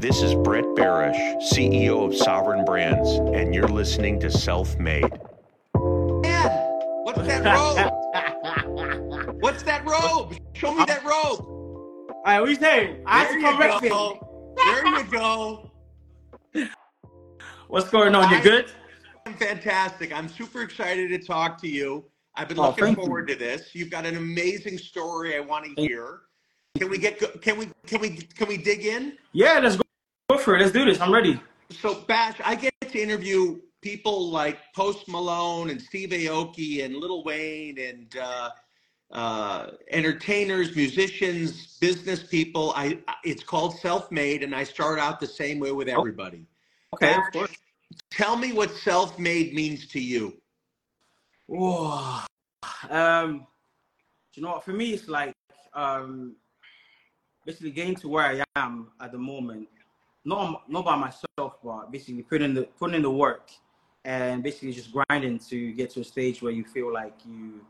This is Brett Berish, CEO of Sovereign Brands, and you're listening to Self Made. Man, what's that robe? what's that robe? Show me that robe. All right, what you saying? I There you to go. There you go. What's going on? You good? I'm fantastic. I'm super excited to talk to you. I've been Oh, looking thank you. forward to this. You've got an amazing story I want to hear. Can we get can we can we can we dig in? Yeah, let's go. Go for it. Let's do this. I'm ready. So Bash, I get to interview people like Post Malone and Steve Aoki and Lil Wayne and uh, uh, entertainers, musicians, business people. I it's called self made, and I start out the same way with everybody. Okay, of Bash, course. Tell me what self made means to you. Whoa. Um, do you know what? For me, it's like um, basically getting to where I am at the moment. Not not by myself, but basically putting in the putting in the work and basically just grinding to get to a stage where you feel like you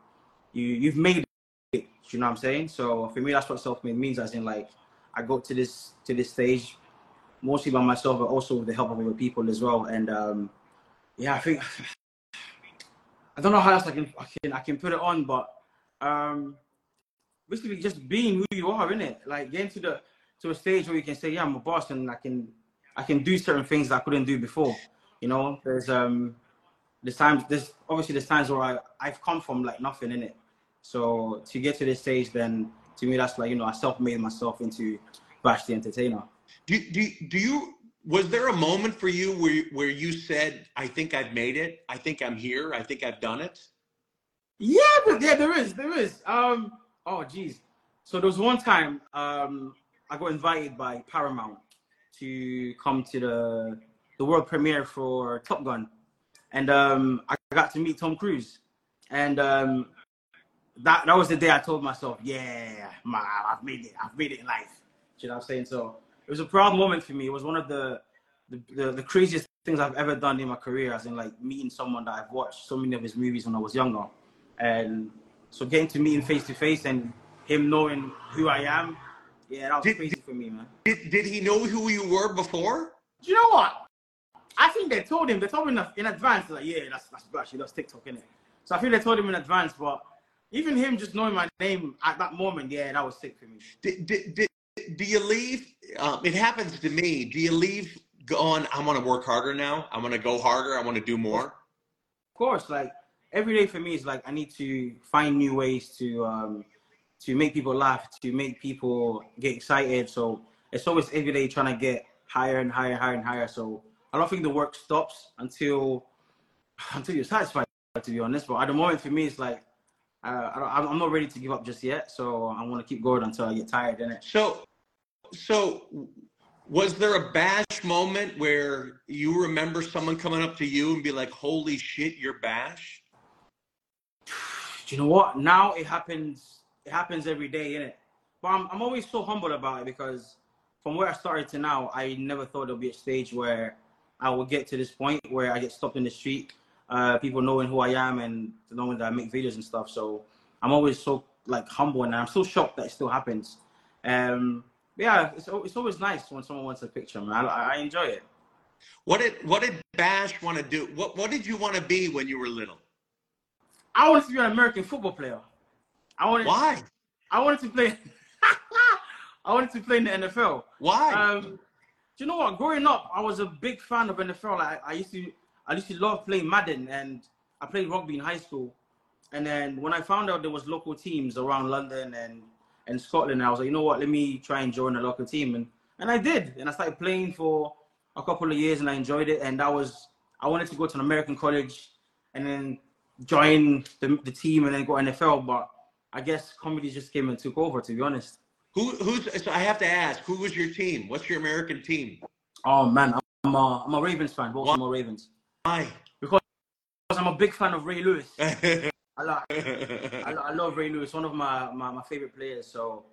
you you've made it. You know what I'm saying? So for me, that's what self-made means. As in, like I got to this to this stage mostly by myself, but also with the help of other people as well. And um, yeah, I think I don't know how else I can I can I can put it on, but um, basically just being who you are, in it. Like getting to the to a stage where you can say, yeah, I'm a boss, and I can I can do certain things that I couldn't do before. You know, there's um there's times there's obviously there's times where I I've come from like nothing in it. So to get to this stage, then to me that's like you know I self-made myself into Bash the Entertainer. Do do do you? Was there a moment for you where where you said, "I think I've made it. I think I'm here. I think I've done it." Yeah, but yeah, there is, there is. Um, oh, geez. So there was one time um, I got invited by Paramount to come to the the world premiere for Top Gun, and um, I got to meet Tom Cruise, and um, that that was the day I told myself, yeah, man, I've made it. I've made it in life. You know what I'm saying? So it was a proud moment for me. It was one of the the, the, the craziest things I've ever done in my career, as in like meeting someone that I've watched so many of his movies when I was younger. And so getting to meet him face to face and him knowing who I am, yeah, that was Did- crazy for me, man. Did did he know who you were before? Do you know what? I think they told him, they told him in- advance, like, yeah, that's that's Bash, he does TikTok, innit? So I think they told him in advance, but even him just knowing my name at that moment, yeah, that was sick for me. Did, did, did, do you leave? Um, it happens to me. Do you leave going? I want to work harder now. I want to go harder. I want to do more. Of course, like every day for me is like I need to find new ways to um to make people laugh, to make people get excited. So it's always every day trying to get higher and higher, and higher and higher. So I don't think the work stops until until you're satisfied. To be honest, but at the moment for me, it's like uh, I I'm not ready to give up just yet. So I want to keep going until I get tired. In it. So, so was there a bash moment where you remember someone coming up to you and be like, "Holy shit, you're bash"? Do you know what? Now it happens. It happens every day, innit? But I'm, I'm always so humble about it because from where I started to now, I never thought there'd be a stage where I would get to this point where I get stopped in the street, uh, people knowing who I am and knowing that I make videos and stuff. So I'm always so like humble, and I'm so shocked that it still happens. Um, yeah, it's it's always nice when someone wants a picture, man. I, I enjoy it. What did what did Bash want to do? What what did you want to be when you were little? I wanted to be an American football player. I wanted. Why? I wanted to play. I wanted to play in the NFL. Why? Um, do you know what? Growing up, I was a big fan of NFL. Like, I used to, I used to love playing Madden, and I played rugby in high school. And then when I found out there was local teams around London and and Scotland, I was like, you know what? Let me try and join a local team, and and I did. And I started playing for a couple of years, and I enjoyed it. And that was I wanted to go to an American college, and then join the, the team, and then go to NFL. But I guess comedy just came and took over. To be honest. Who who's? So I have to ask, who was your team? What's your American team? Oh man, I'm a, I'm a Ravens fan, Baltimore Ravens. Why? Because I'm a big fan of Ray Lewis. I like, I, I love Ray Lewis, one of my, my, my favorite players. So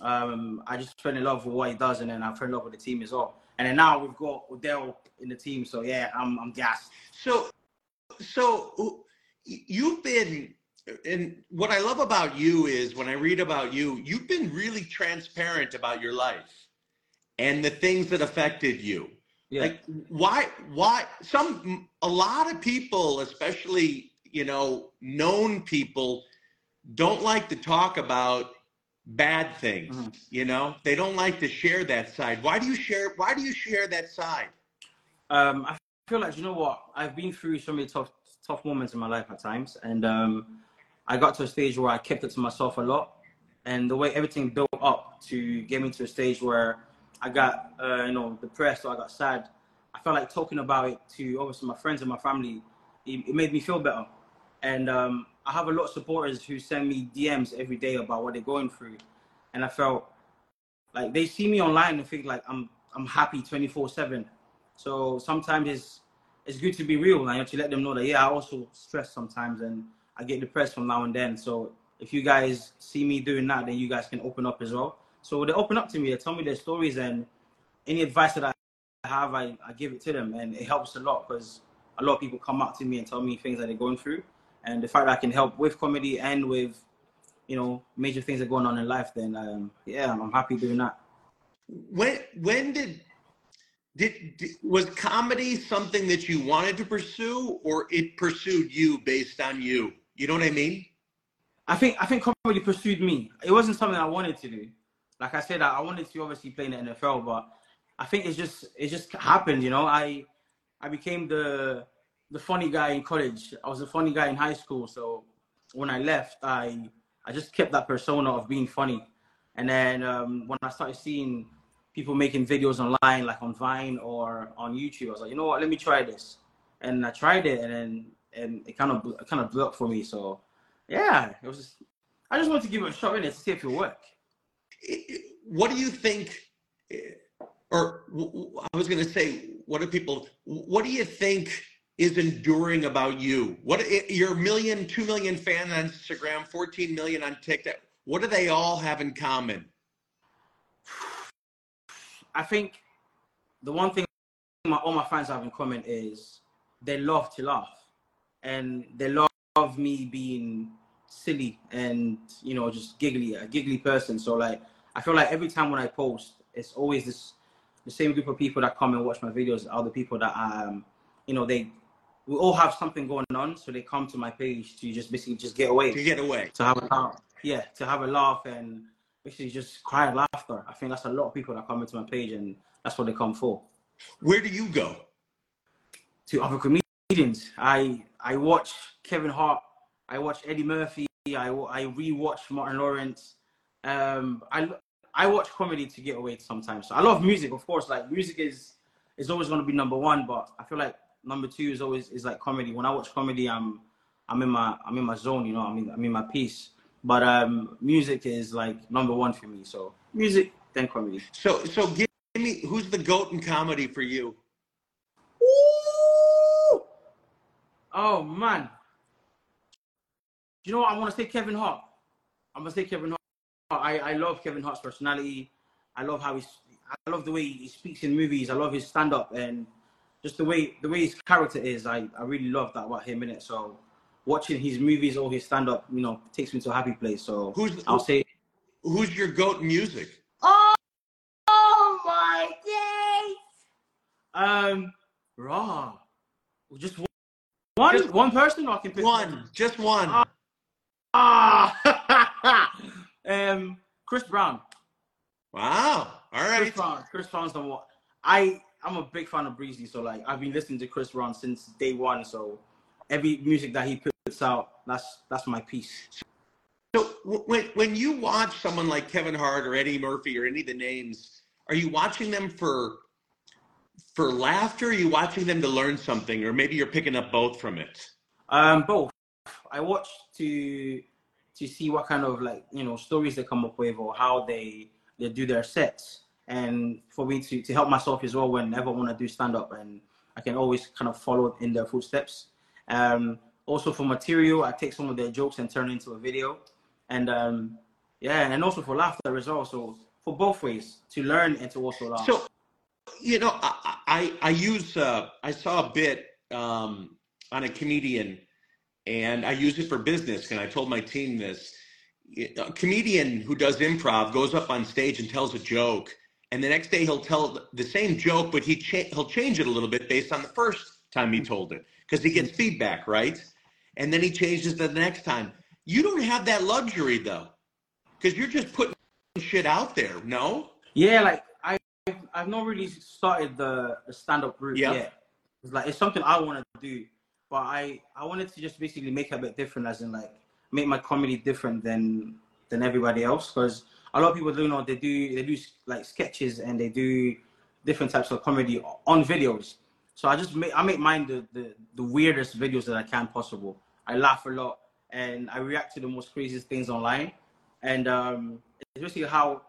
um, I just fell in love with what he does, and then I fell in love with the team as well. And then now we've got Odell in the team, so yeah, I'm I'm gassed. So, so you've been, and what I love about you is when I read about you, you've been really transparent about your life, and the things that affected you. Yeah. Like why why some a lot of people, especially, you know, known people don't like to talk about bad things, Mhm. you know? They don't like to share that side. Why do you share why do you share that side? um, I feel like you know what I've been through so many tough tough moments in my life at times, and um, I got to a stage where I kept it to myself a lot, and the way everything built up to get me to a stage where I got uh, you know depressed or I got sad. I felt like talking about it to obviously my friends and my family. It, it made me feel better, and um, I have a lot of supporters who send me DMs every day about what they're going through, and I felt like they see me online and think like I'm I'm happy 24 seven. So sometimes it's it's good to be real and to let them know that yeah, I also stress sometimes and I get depressed from now and then. So if you guys see me doing that, then you guys can open up as well. So they open up to me, they tell me their stories and any advice that I have, I, I give it to them and it helps a lot because a lot of people come up to me and tell me things that they're going through. And the fact that I can help with comedy and with, you know, major things that are going on in life, then um, yeah, I'm happy doing that. When when did did, did was comedy something that you wanted to pursue or it pursued you based on you? You know what I mean? I think I think comedy pursued me. It wasn't something I wanted to do. Like I said, I wanted to obviously play in the NFL, but I think it's just it just happened. You know, I I became the the funny guy in college. I was a funny guy in high school. So when I left, I I just kept that persona of being funny. And then um, when I started seeing people making videos online, like on Vine or on YouTube, I was like, you know what? Let me try this. And I tried it, and then and it kind of it kind of blew up for me. So yeah, it was. Just, I just wanted to give it a shot in it to see if it worked. What do you think? Eh, or I was going to say, what do people? What do you think is enduring about you? What eh, your million, two million fan on Instagram, 14 million on TikTok? What do they all have in common? I think the one thing my, all my fans have in common is they love to laugh, and they love me being silly and you know just giggly, a giggly person. So like, I feel like every time when I post, it's always this the same group of people that come and watch my videos are the people that um you know they we all have something going on, so they come to my page to just basically just get away. To get away. To have a laugh. Yeah, to have a laugh and basically just cry laughter. I think that's a lot of people that come into my page and that's what they come for. Where do you go? To other comedians. I I watch Kevin Hart. I watch Eddie Murphy. I I rewatch Martin Lawrence. Um, I I watch comedy to get away sometimes. So I love music, of course. Like music is is always going to be number one, but I feel like number two is always is like comedy. When I watch comedy, I'm I'm in my I'm in my zone. You know, I'm in I'm in my peace. But um, music is like number one for me. So music, then comedy. So so give me who's the goat in comedy for you? Ooh! Oh man. You know what? I want to say Kevin Hart. I'm gonna say Kevin Hart. I, I love Kevin Hart's personality. I love how he's. I love the way he speaks in movies. I love his stand up and just the way the way his character is. I, I really love that about him in it. So watching his movies or his stand up, you know, takes me to a happy place. So Who's I'll say who's your goat music? Oh, oh my days. Um, raw. Just one, one, Just one person, or I can pick One, just one. Ah. Ah, um, Chris Brown. Wow. All right. Chris. Brown. Chris Brown's the one. I I'm a big fan of Breezy, so like I've been listening to Chris Brown since day one. So every music that he puts out, that's that's my piece. So when when you watch someone like Kevin Hart or Eddie Murphy or any of the names, are you watching them for for laughter? Are you watching them to learn something, or maybe you're picking up both from it? Um, both. I watch to to see what kind of like you know stories they come up with or how they they do their sets, and for me to to help myself as well whenever I want to do stand up, and I can always kind of follow in their footsteps. Um, also for material, I take some of their jokes and turn it into a video, and um, yeah, and also for laughter as well. So for both ways to learn and to also laugh. So, you know, I I, I use uh, I saw a bit um, on a comedian, and I use it for business. And I told my team this: a comedian who does improv goes up on stage and tells a joke, and the next day he'll tell the same joke, but he cha- he'll change it a little bit based on the first time he told it because he gets feedback, right? And then he changes it the next time. You don't have that luxury though, because you're just putting shit out there. No. Yeah, like I've not really started the, the stand up group Yeah. yet. It's like it's something I want to do, but I I wanted to just basically make it a bit different, as in like make my comedy different than than everybody else. Because a lot of people do know they do they do like sketches and they do different types of comedy on videos. So I just make I make mine the, the the weirdest videos that I can possible. I laugh a lot and I react to the most craziest things online. And um, it's basically how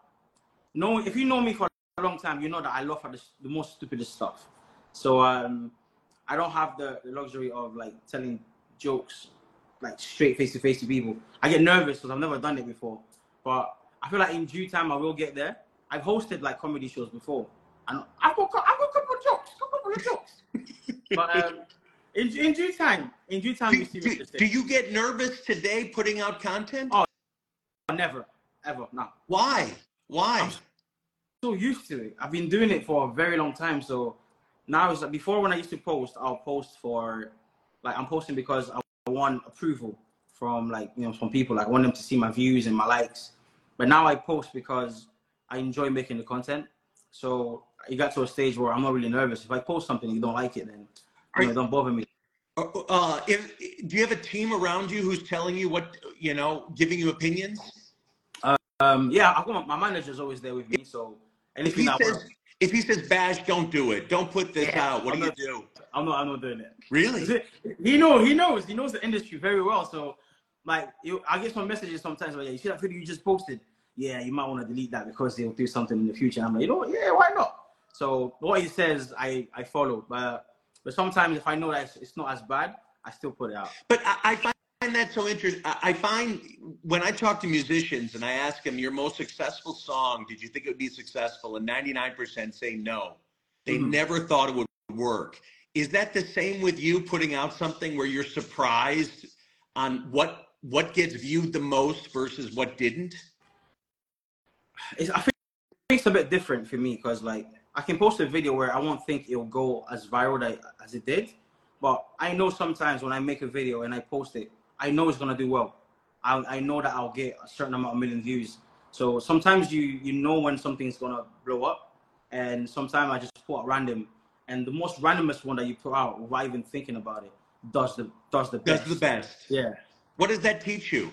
no if you know me for a long time, you know that I love the, the most stupidest stuff. So um, I don't have the, the luxury of like telling jokes like straight face to face to people. I get nervous because I've never done it before. But I feel like in due time I will get there. I've hosted like comedy shows before, and I've got I've got a couple of jokes, couple of jokes. but um, in in due time, in due time, Do, you see do- what do you get nervous today putting out content? Oh. Never, ever, no. Why? Why? So used to it. I've been doing it for a very long time. So now it's like before when I used to post, I'll post for like I'm posting because I want approval from like you know from people. Like I want them to see my views and my likes. But now I post because I enjoy making the content. So it got to a stage where I'm not really nervous. If I post something and you don't like it, then you know, it don't bother me. Uh, uh, if, do you have a team around you who's telling you what you know, giving you opinions? Um, yeah, I've got my, my manager's always there with me. So If anything he says, if he says, Bash, don't do it. Don't put this Yeah, out. What I'm do you do? I'm not I'm not doing it. Really? He knows. He knows. He knows the industry very well. So, like, you, I get some messages sometimes like, "Yeah, you see that video you just posted? Yeah, you might want to delete that because they'll do something in the future." I'm like, you know, yeah, why not? So what he says, I I follow. But but sometimes if I know that it's, it's not as bad, I still put it out. But I, I find that so interesting. I, find when I talk to musicians and I ask them, your most successful song, did you think it would be successful? And 99% say no. They Mhm. never thought it would work. Is that the same with you putting out something where you're surprised on what what gets viewed the most versus what didn't? It's, I think it's a bit different for me because like I can post a video where I won't think it'll go as viral as it did, but I know sometimes when I make a video and I post it, I know it's gonna do well. I, I know that I'll get a certain amount of million views. So sometimes you you know when something's gonna blow up, and sometimes I just put out random, and the most randomest one that you put out without even thinking about it does the does the That's best. the best. Yeah. What does that teach you?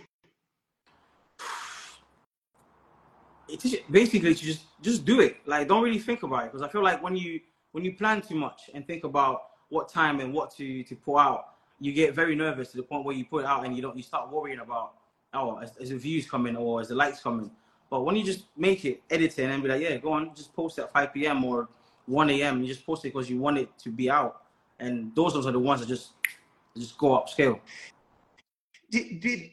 just- basically to just just do it like don't really think about it because i feel like when you when you plan too much and think about what time and what to to put out you get very nervous to the point where you put it out and you don't you start worrying about oh is, is the views coming or is the likes coming but when you just make it edit it and be like yeah go on just post it at 5 p.m or 1 a.m you just post it because you want it to be out and those ones are the ones that just just go upscale Did, did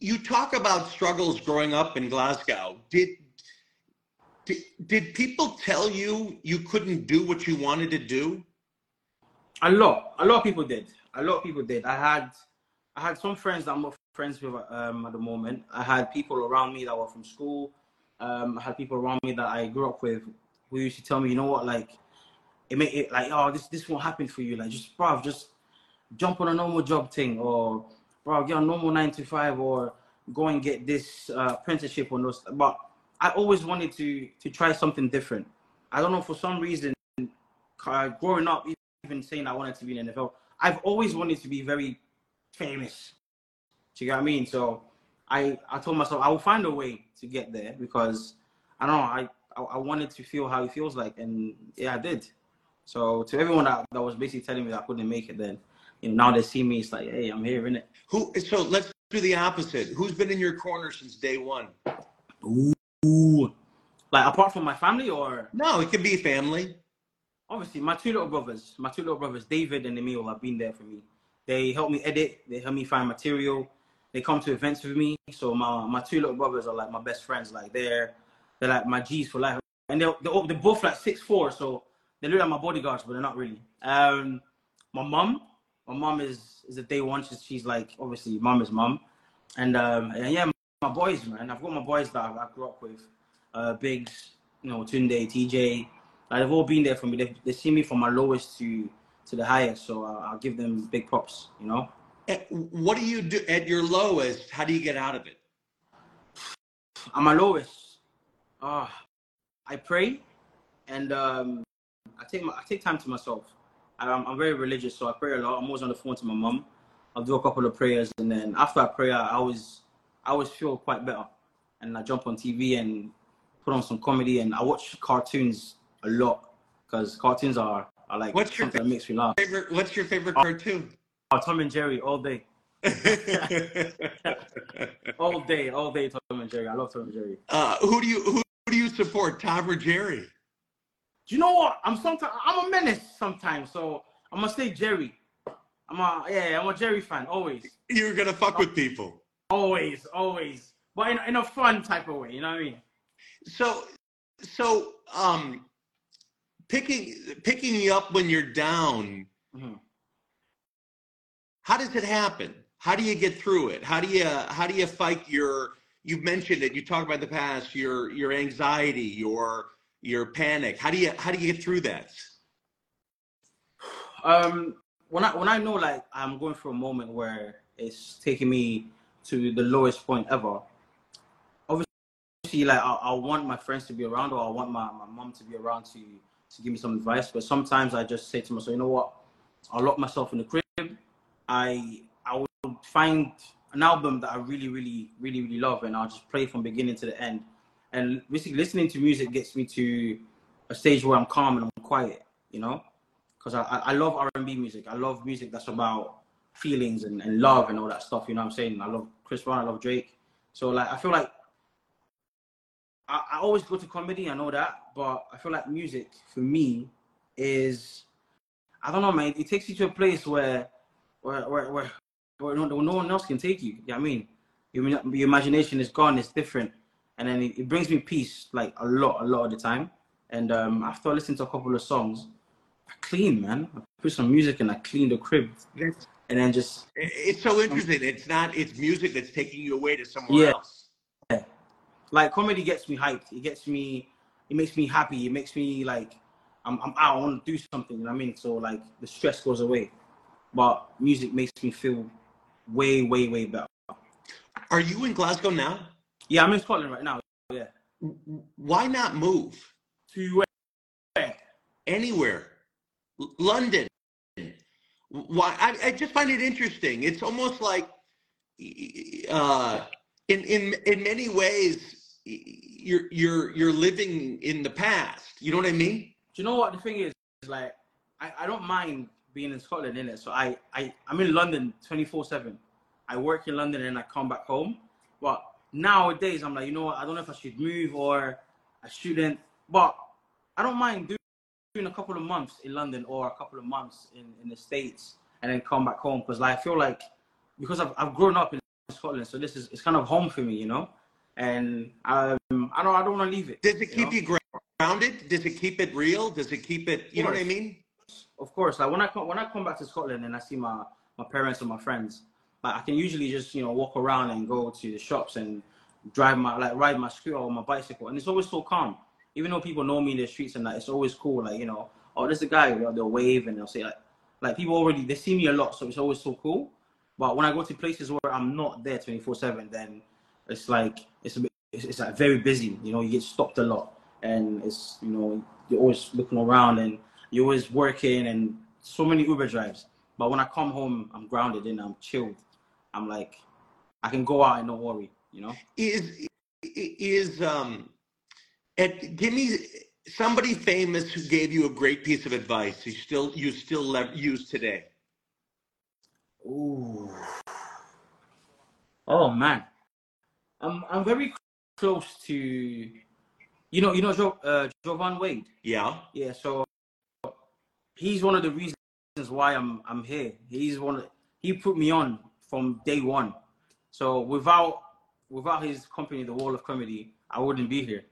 you talk about struggles growing up in Glasgow? Did, did did people tell you you couldn't do what you wanted to do? A lot, a lot of people did. A lot of people did. I had, I had some friends that I'm not friends with um, at the moment. I had people around me that were from school. Um, I had people around me that I grew up with who used to tell me, you know what, like, it make it like, oh, this this won't happen for you. Like, just bruv, just jump on a normal job thing, or bro, get a normal nine to five, or go and get this uh, apprenticeship or those. But I always wanted to to try something different. I don't know for some reason. Growing up, even saying I wanted to be in NFL, I've always wanted to be very famous. Do you get what I mean? So I I told myself I will find a way to get there because I don't know I I, I wanted to feel how it feels like, and yeah, I did. So to everyone that, that was basically telling me that I couldn't make it, then you know now they see me, it's like, hey, I'm here, innit? Who? So let's do the opposite. Who's been in your corner since day one? Ooh. Like apart from my family or No, it could be family. Obviously my two little brothers, my two little brothers, David and Emil, have been there for me. They help me edit. They help me find material. They come to events with me. So my my two little brothers are like my best friends. Like they're they're like my G's for life. And they're they're, they're both like six four. So they look like my bodyguards, but they're not really. Um, my mom, my mom is is a day one. She's, she's like obviously mom is mom, and um and yeah, my boys, man. I've got my boys that I, I grew up with. Uh, Biggs, you know, Tunde, TJ, like they've all been there for me. They they see me from my lowest to to the highest, so I'll, I'll give them big props. You know. What do you do at your lowest? How do you get out of it? at my lowest, uh, I pray, and um, I take my, I take time to myself. I'm, I'm very religious, so I pray a lot. I'm always on the phone to my mum. I'll do a couple of prayers, and then after I pray, I always I always feel quite better, and I jump on TV and put on some comedy, and I watch cartoons a lot because cartoons are, are like What's your something that makes me laugh. Favorite? What's your favorite cartoon? Oh, Tom and Jerry all day, all day, all day. Tom and Jerry. I love Tom and Jerry. uh, who do you who, who do you support, Tom or Jerry? Do you know what? I'm sometimes I'm a menace sometimes, so I'm gonna say Jerry. I'm a yeah, I'm a Jerry fan always, You're gonna fuck with people. always, always, but in, in a fun type of way. You know what I mean? So, so um, picking picking you up when you're down. Mhm. How does it happen? How do you get through it? How do you how do you fight your? You've mentioned it. You talked about the past. Your your anxiety, your your panic. How do you how do you get through that? Um, when I when I know like I'm going through a moment where it's taking me to the lowest point ever. Obviously, like I, I want my friends to be around, or I want my, my mom to be around to to give me some advice. But sometimes I just say to myself, you know what? I'll lock myself in the crib. I I would find an album that I really, really, really, really love, and I'll just play from beginning to the end. And basically, listening to music gets me to a stage where I'm calm and I'm quiet. You know because I, I I love R&B music. I love music that's about feelings and, and love and all that stuff. You know what I'm saying? I love Chris Brown. I love Drake. So like, I feel like I, I always go to comedy. I know that, but I feel like music for me is I don't know, man. It takes you to a place where where where where, where no, no one else can take you. You know I mean? Your, your imagination is gone. It's different, and then it, it brings me peace like a lot, a lot of the time. And um, after I listen to a couple of songs, I clean, man. I put some music and I clean the crib, It's, and then just it's so interesting. It's not. It's music that's taking you away to somewhere Yeah. else. Like comedy gets me hyped. It gets me, it makes me happy. It makes me like I'm I'm out. I want to do something. You know what I mean? So like the stress goes away, but music makes me feel way, way, way better. Are you in Glasgow now? Yeah, I'm in Scotland right now. Yeah, Why not move to where? anywhere? L- London. Why? I, I just find it interesting. It's almost like, uh, in in in many ways, you're you're you're living in the past. You know what I mean? Do you know what the thing is? is like I, I don't mind being in Scotland in it. So I, I I'm in London 24 seven. I work in London and I come back home. But nowadays I'm like, you know what? I don't know if I should move or I shouldn't. But I don't mind doing, a couple of months in London or a couple of months in, in the States and then come back home because like, I feel like because I've, I've grown up in Scotland, so this is it's kind of home for me, you know. And um, I don't I don't want to leave it. Does it you keep know? you grounded? Does it keep it real? Does it keep it? You know what I mean? of course, like when I come when I come back to Scotland and I see my my parents and my friends, like I can usually just you know walk around and go to the shops and drive my like ride my scooter or my bicycle, and it's always so calm. Even though people know me in the streets and that, it's always cool. Like you know, oh, there's a guy. you know, They'll wave and they'll say like like people already they see me a lot, so it's always so cool. But when I go to places where I'm not there 24 seven, then it's like it's a bit it's, it's like very busy. You know, you get stopped a lot, and it's you know you're always looking around and you're always working and so many Uber drives. But when I come home, I'm grounded and I'm chilled. I'm like, I can go out and not worry, you know? Is is um, and give me somebody famous who gave you a great piece of advice. You still you still lev- use today. Ooh. Oh man. I'm I'm very close to you know, you know jo, uh, Jovan Wade. Yeah. Yeah, so he's one of the reasons why I'm I'm here. He's one of, he put me on from day one. So without without his company, the Wall of Comedy, I wouldn't be here.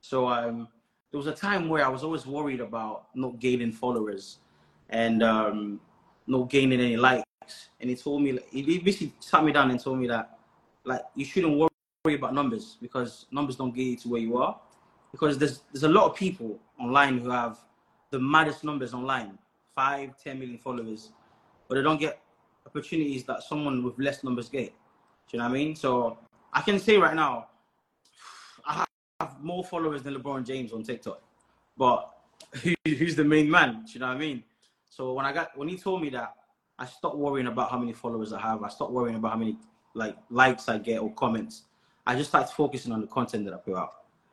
So um, there was a time where I was always worried about not gaining followers and um, not gaining any likes. And he told me, he basically sat me down and told me that like you shouldn't worry about numbers because numbers don't get you to where you are. because there's there's a lot of people online who have the maddest numbers online, five, ten million followers, but they don't get opportunities that someone with less numbers get. Do you know what I mean? So I can say right now, I have more followers than LeBron James on TikTok, but who, who's the main man? Do you know what I mean? So when I got when he told me that, I stopped worrying about how many followers I have. I stopped worrying about how many like likes I get or comments. I just started focusing on the content that I put out,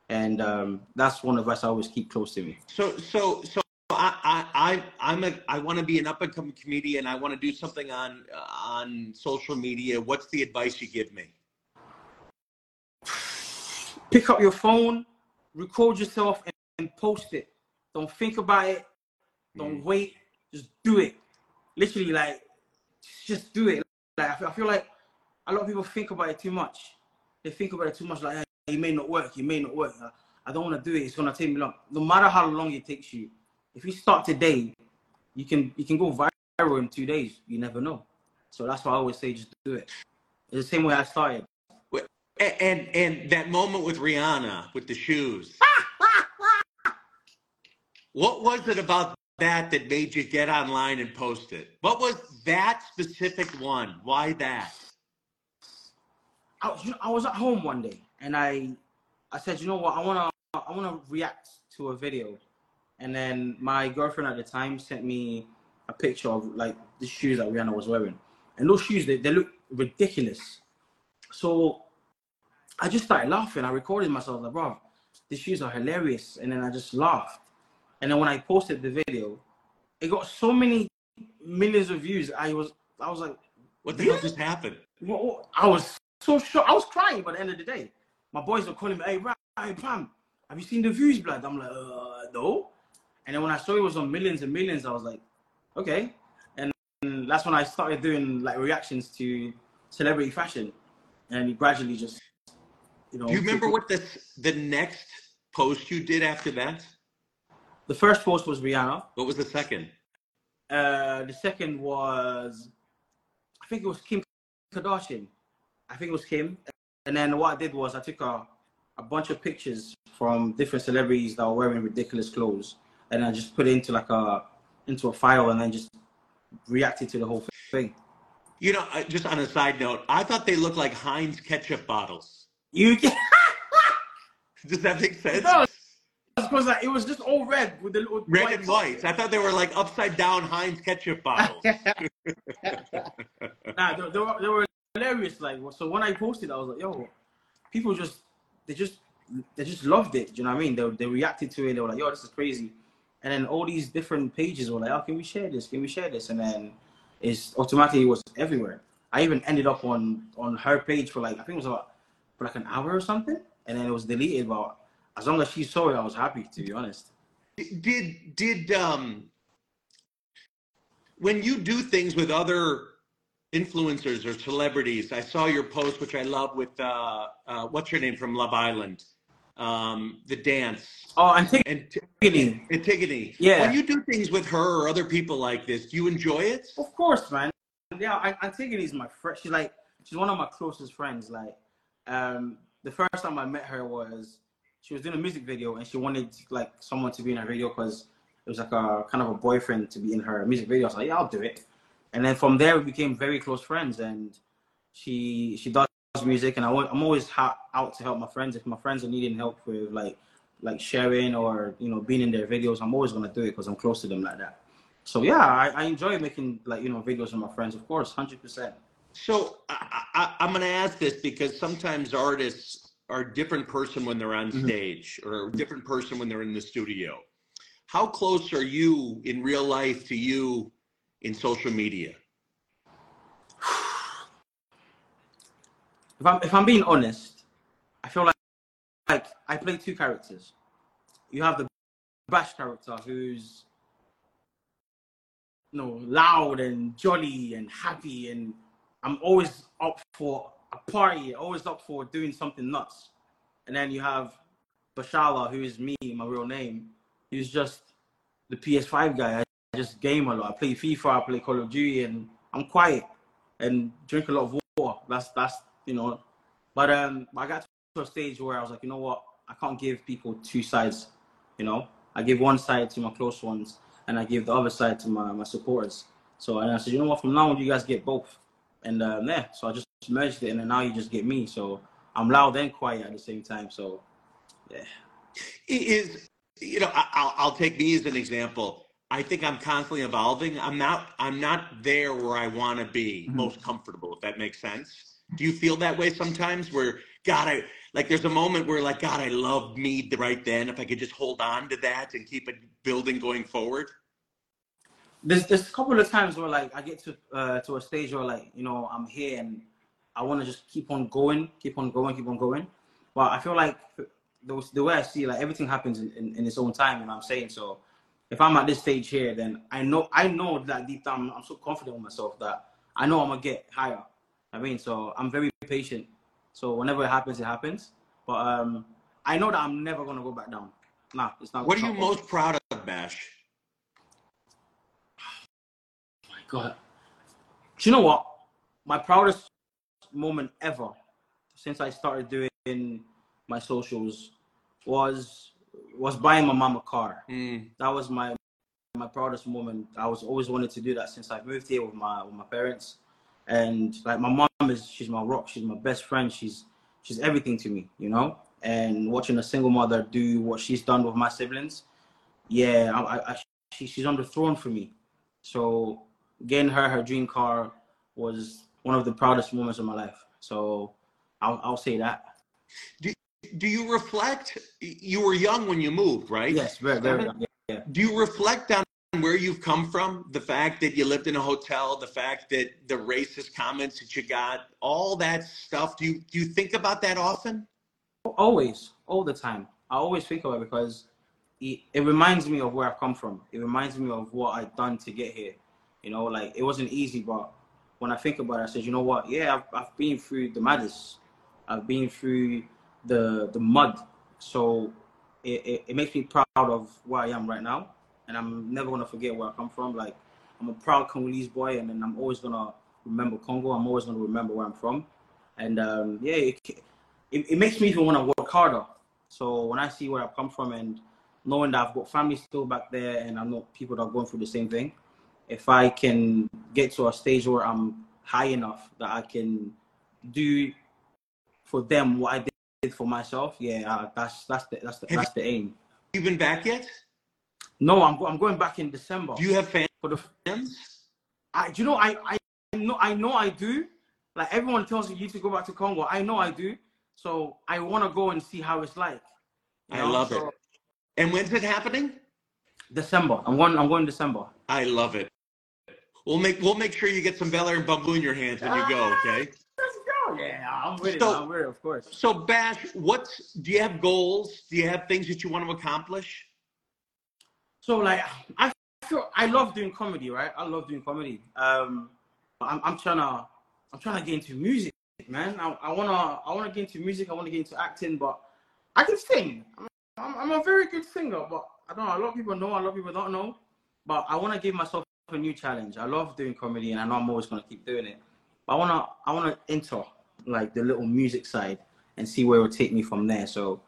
and um, that's one advice I always keep close to me. So so so I I I'm a I want to be an up and coming comedian. I want to do something on on social media. What's the advice you give me? Pick up your phone, record yourself, and, and post it. Don't think about it. Don't mm. wait. Just do it. Literally, like, just do it. Like, I feel, I feel like a lot of people think about it too much. They think about it too much. Like, hey, it may not work. It may not work. I don't want to do it. It's gonna take me long. No matter how long it takes you, if you start today, you can you can go viral in two days. You never know. So that's why I always say just do it. It's the same way I started. And and, and that moment with Rihanna with the shoes. what was it about that that made you get online and post it? What was that specific one? Why that? I, you know, I was at home one day and I I said, you know what, I wanna I wanna react to a video and then my girlfriend at the time sent me a picture of like the shoes that Rihanna was wearing. And those shoes, they, they look ridiculous. So I just started laughing. I recorded myself like, bro, these shoes are hilarious. And then I just laughed. And then when I posted the video, it got so many millions of views. I was I was like, what the hell just happened? I was so shocked. I was crying by the end of the day. My boys were calling me, hey, Ryan, Pam, have you seen the views, blood? I'm like, uh, no. And then when I saw it was on millions and millions, I was like, okay. And that's when I started doing like reactions to celebrity fashion, and gradually just, you know. Do you remember what the the next post you did after that? The first post was Rihanna. What was the second? Uh, the second was, I think it was Kim Kardashian. I think it was him. And then what I did was I took a, a bunch of pictures from different celebrities that were wearing ridiculous clothes and I just put it into like a into a file and then just reacted to the whole thing. You know, just on a side note, I thought they looked like Heinz ketchup bottles. You can... Does that make sense? No, because like, it was just all red with the little red white and white. I thought they were like upside down Heinz ketchup bottles. nah, were, they were hilarious. Like, so when I posted, I was like, "Yo, people just they just they just loved it." Do you know what I mean? They they reacted to it. They were like, "Yo, this is crazy." and then all these different pages were like, "Oh, can we share this? Can we share this?" And then it's automatically was everywhere. I even ended up on on her page for like I think it was about for like an hour or something, and then it was deleted. But as long as she saw it, I was happy to be honest. Did did um when you do things with other influencers or celebrities? I saw your post, which I love, with uh, uh, what's her name from Love Island um, the dance. Oh, Antigoni. Antigoni. Antigoni. Yeah. When you do things with her or other people like this, do you enjoy it? Of course, man. Yeah, Antigoni is my friend. She's like, she's one of my closest friends. Like, um, the first time I met her was she was doing a music video and she wanted like someone to be in her video because it was like a kind of a boyfriend to be in her music video. I was like, yeah, I'll do it. And then from there, we became very close friends. And she she does music, and I, am always ha- out to help my friends. If my friends are needing help with like like sharing or you know being in their videos, I'm always gonna do it because I'm close to them like that. So yeah, I, I enjoy making like you know videos with my friends, of course, hundred percent. So I, I, am gonna ask this because sometimes artists are a different person when they're on mm-hmm. stage or a different person when they're in the studio. How close are you in real life to you in social media? if I'm if I'm being honest, I feel like like I play two characters. You have the Bash character who's you know loud and jolly and happy and I'm always up for a party, always up for doing something nuts. And then you have Bashala, who is me, my real name, who's just the PS5 guy. I just game a lot. I play FIFA, I play Call of Duty, and I'm quiet and drink a lot of water. That's that's you know. But um, I got to a stage where I was like, you know what? I can't give people two sides. You know, I give one side to my close ones, and I give the other side to my my supporters. So and I said, you know what? From now on, you guys get both. And um, yeah, so I just merged it, and then now you just get me. So I'm loud and quiet at the same time. So yeah. it is. you know I'll I'll take me as an example. I think I'm constantly evolving. I'm not I'm not there where I want to be Mhm. most comfortable. If that makes sense. Do you feel that way sometimes? Where God, I like there's a moment where like God, I love Mead right then. If I could just hold on to that and keep it building going forward. there's there's a couple of times where like I get to uh, to a stage where like you know I'm here and I want to just keep on going, keep on going, keep on going. But I feel like the, the way I see like everything happens in, in, in its own time. You know what I'm saying? So if I'm at this stage here, then I know I know that deep down I'm so confident with myself that I know I'm gonna get higher. I mean, so I'm very patient. So whenever it happens, it happens. But um, I know that I'm never gonna go back down. Nah, it's not. What are you most proud of, Bash? my god. Do you know what? My proudest moment ever since I started doing my socials was was buying my mom a car. Mm, That was my my proudest moment. I was always wanted to do that since I moved here with my with my parents. And like my mom is she's my rock, she's my best friend, she's she's everything to me, you know? And watching a single mother do what she's done with my siblings, yeah, I, I, I she, she's on the throne for me. So getting her her dream car was one of the proudest moments of my life. So I'll, I'll say that. do you reflect? You were young when you moved, right? Yes, very, very. Seven? Yeah. Do you reflect on where you've come from? The fact that you lived in a hotel, the fact that the racist comments that you got, all that stuff. Do you do you think about that often? Always, all the time. I always think about it because it, it reminds me of where I've come from. It reminds me of what I've done to get here. You know, like it wasn't easy, but when I think about it, I said, you know what? Yeah, I've, I've been through the madness. I've been through the the mud. So it, it, it makes me proud of where I am right now. And I'm never gonna forget where I come from. Like I'm a proud Congolese boy, and then I'm always gonna remember Congo. I'm always gonna remember where I'm from. And um, yeah, it, it, it makes me even want to work harder. So when I see where I've come from and knowing that I've got family still back there and I know people that are going through the same thing, if I can get to a stage where I'm high enough that I can do for them what I did for myself, yeah, uh, that's that's the that's the, Have that's the aim. You been back yet? No, I'm I'm going back in December Do you have fans for the. fans? I do you know I I know I know I do. Like everyone tells me you to go back to Congo. I know I do. So I want to go and see how it's like. I know? love So, it. And when's it happening? December. I'm going. I'm going December. I love it. We'll make we'll make sure you get some Belaire and Bumbu in your hands when you go. Okay. Yeah, I'm with it. I'm with it, of course. So Bash, what's do you have goals? Do you have things that you want to accomplish? So like, I feel I love doing comedy, right? I love doing comedy. Um, I'm I'm trying to I'm trying to get into music, man. I, I wanna I wanna get into music. I wanna get into acting, but I can sing. I'm, I'm, I'm a very good singer, but I don't know. A lot of people know. A lot of people don't know. But I want to give myself a new challenge. I love doing comedy, and I know I'm always gonna keep doing it. But I wanna I wanna enter like the little music side and see where it will take me from there. So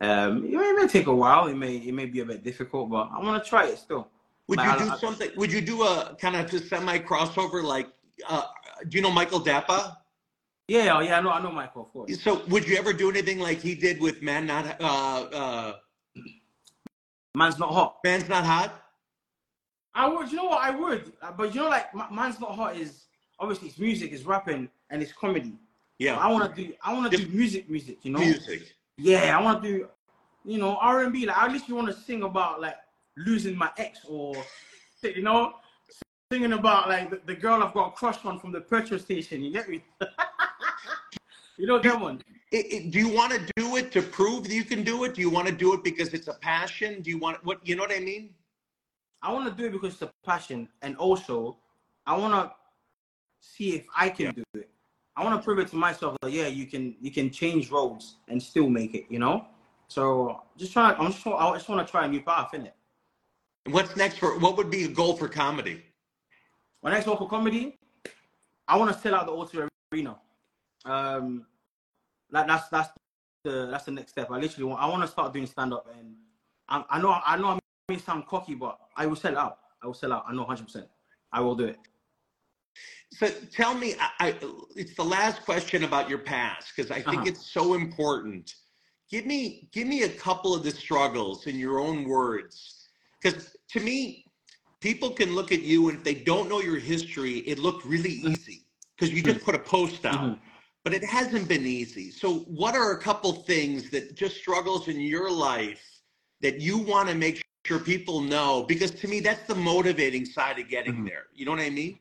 um, it, may, it may take a while. It may it may be a bit difficult, but I want to try it still. Would Like, you do I- something? Would you do a kind of semi crossover? Like, uh, do you know Michael Dapaah? Yeah, yeah, I know, I know, Michael, of course. So, would you ever do anything like he did with Man Not uh, uh, Man's not hot. Man's Not Hot? I would, you know what, I would, but you know, like man's not hot is obviously it's music, it's rapping, and it's comedy. Yeah, I want to do, I want to do music, music. You know, music. yeah, I want to do, you know, R and B. Like at least you want to sing about like losing my ex or, you know, singing about like the, the girl I've got a crush on from the petrol station. You get me? you know that one. It, it, do you want to do it to prove that you can do it? Do you want to do it because it's a passion? Do you want what? You know what I mean? I want to do it because it's a passion, and also I want to see if I can do it. I want to prove it to myself that yeah, you can you can change roads and still make it. You know. So just trying. I'm just. I just want to try a new path in it. What's next for? What would be a goal for comedy? My next goal for comedy, I want to sell out the O2 Arena. Um, that, that's that's the that's the next step. I literally want I want to start doing stand up, and I, I know I know I may sound cocky, but I will sell out. I will sell out. I know 100. percent I will do it. So tell me, I, I, it's the last question about your past because I think Uh-huh. it's so important. Give me, give me a couple of the struggles in your own words, because to me, people can look at you and if they don't know your history, it looked really Mm-hmm. easy because you just put a post out, Mhm. but it hasn't been easy. So, what are a couple things that just struggles in your life that you want to make sure people know? Because to me, that's the motivating side of getting Mhm. there. You know what I mean?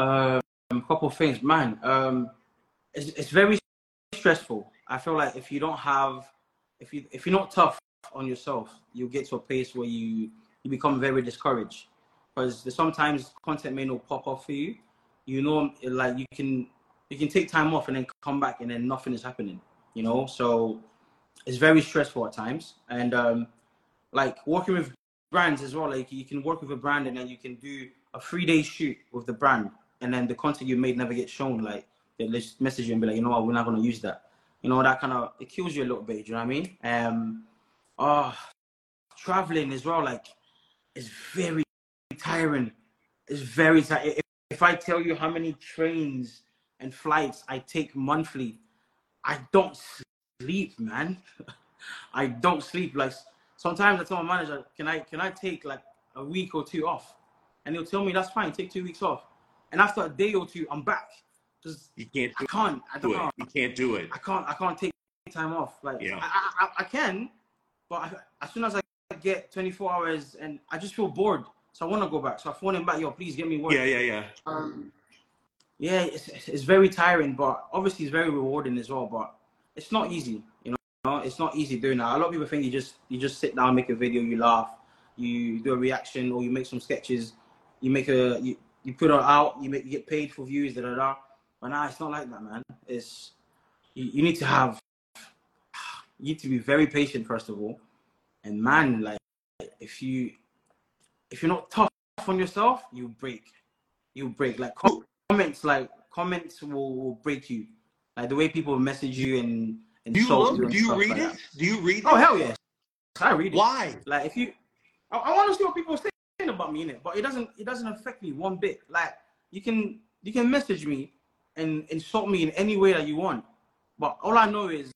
Um, a couple of things, man. Um, it's, it's very stressful. I feel like if you don't have, if you if you're not tough on yourself, you'll get to a place where you you become very discouraged because sometimes content may not pop up for you. You know, like you can you can take time off and then come back and then nothing is happening. You know, so it's very stressful at times. And um, like working with brands as well, like you can work with a brand and then you can do a three day shoot with the brand, and then the content you made never gets shown. Like they just message you and be like, you know what, we're not gonna use that. You know that kind of it kills you a little bit. You know what I mean? Um, oh, traveling as well. Like it's very tiring. It's very tiring. If, if I tell you how many trains and flights I take monthly, I don't sleep, man. I don't sleep. Like sometimes I tell my manager, can I can I take like a week or two off? And he'll tell me that's fine, take two weeks off. And after a day or two, I'm back. Because You can't I do can't. I don't it. know. You can't do it. I can't. I can't take time off. Like Yeah. I, I, I- can, but I, as soon as I get 24 hours and I just feel bored, so I want to go back. So I phone him back. Yo, please get me work. Yeah, yeah, yeah. Um, yeah, it's, it's it's very tiring, but obviously it's very rewarding as well. But it's not easy, you know. It's not easy doing that. A lot of people think you just you just sit down, make a video, you laugh, you do a reaction, or you make some sketches, you make a you, you put it out, you make you get paid for views, da da da. But nah, it's not like that, man. It's you, you need to have you need to be very patient first of all, and man, like if you if you're not tough on yourself, you break. You break. Like com- comments, like comments will, will break you. Like the way people message you and and Do you look? and Do you read like it? that. Do you read oh, it? Oh hell yes, I read it. Why? Like if you, I, I want to see what people saying about me in it, but it doesn't. It doesn't affect me one bit. Like you can you can message me and insult me in any way that you want, but all I know is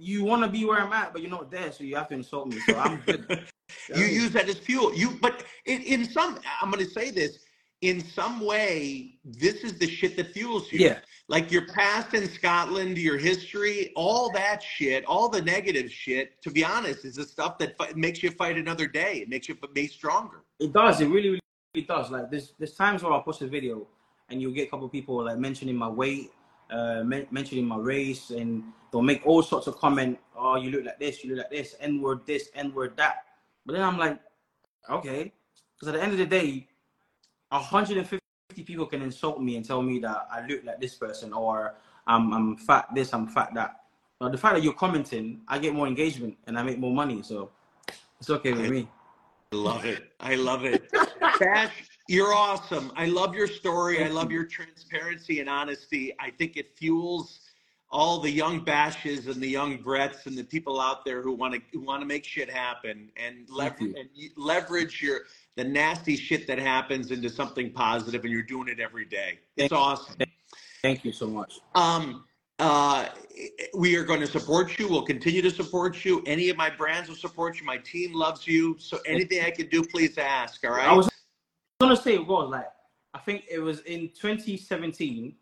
you want to be where I'm at, but you're not there, so you have to insult me. So I'm good. you use that as fuel. You, but in, in some, I'm going to say this. In some way, this is the shit that fuels you. Yeah. Like your past in Scotland, your history, all that shit, all the negative shit. To be honest, is the stuff that makes you fight another day. It makes you be stronger. It does. It really, really, really does. Like there's there's times where I'll post a video and you'll get a couple of people like mentioning my weight, uh, men- mentioning my race, and they'll make all sorts of comment. Oh, you look like this. You look like this. N word this. N word that. But then I'm like, okay, because at the end of the day, 150 people can insult me and tell me that I look like this person or I'm I'm fat this. I'm fat that. But the fact that you're commenting, I get more engagement and I make more money. So it's okay with me. I love it. I love it. Bash, you're awesome. I love your story. I love your transparency and honesty. I think it fuels all the young bashes and the young Bretts and the people out there who want to who want to make shit happen and leverage you. and leverage your the nasty shit that happens into something positive, and you're doing it every day. It's Thank you. awesome. Thank you so much. Um, uh, we are going to support you. We'll continue to support you. Any of my brands will support you. My team loves you. So anything I can do, please ask. All right. I was gonna say it was like I think it was in 2017.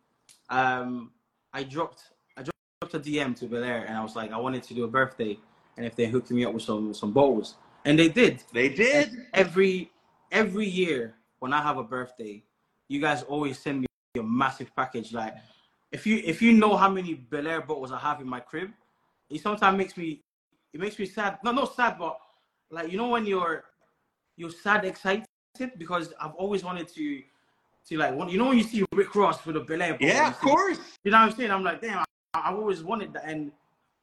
Um, I dropped I dropped a DM to Belaire and I was like I wanted to do a birthday and if they hooked me up with some some bottles and they did. they did. Every every year when I have a birthday, you guys always send me a massive package. Like if you if you know how many Belaire bottles I have in my crib, it sometimes makes me it makes me sad. No, not sad, but like you know when you're you're sad excited because I've always wanted to to like when, you know when you see Rick Ross with a Belaire. Yeah, of see- course. You know what I'm saying? I'm like, damn, I, I've always wanted that, and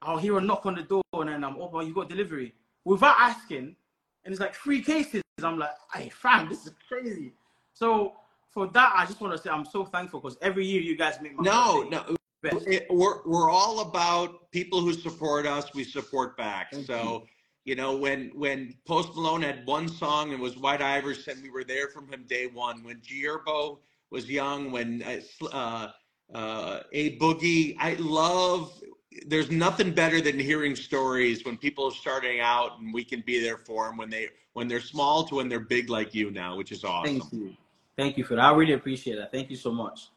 I'll hear a knock on the door, and then I'm, oh, well, you got delivery without asking, and it's like three cases. I'm like, hey, fam, this is crazy. So for that, I just want to say I'm so thankful because every year you guys make my No, no. it, we're we're all about people who support us. We support back. Thank so you know when when Post Malone had one song and was White Iverson, we were there from him day one. When Gierbo was young, when uh, uh, uh, a boogie, I love. There's nothing better than hearing stories when people are starting out and we can be there for them when they when they're small to when they're big like you now, which is awesome. Thank you. Thank you for that. I really appreciate that. Thank you so much.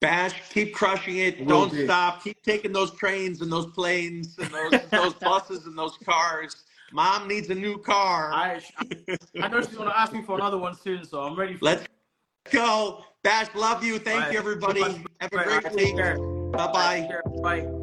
Bash, keep crushing it. Will Don't do. stop. Keep taking those trains and those planes and those those buses and those cars. Mom needs a new car. I I know she's gonna ask me for another one soon, so I'm ready for Let's go. Bash, love you. Thank All you, everybody. Have a great right, week. Bye bye. Take care. Bye.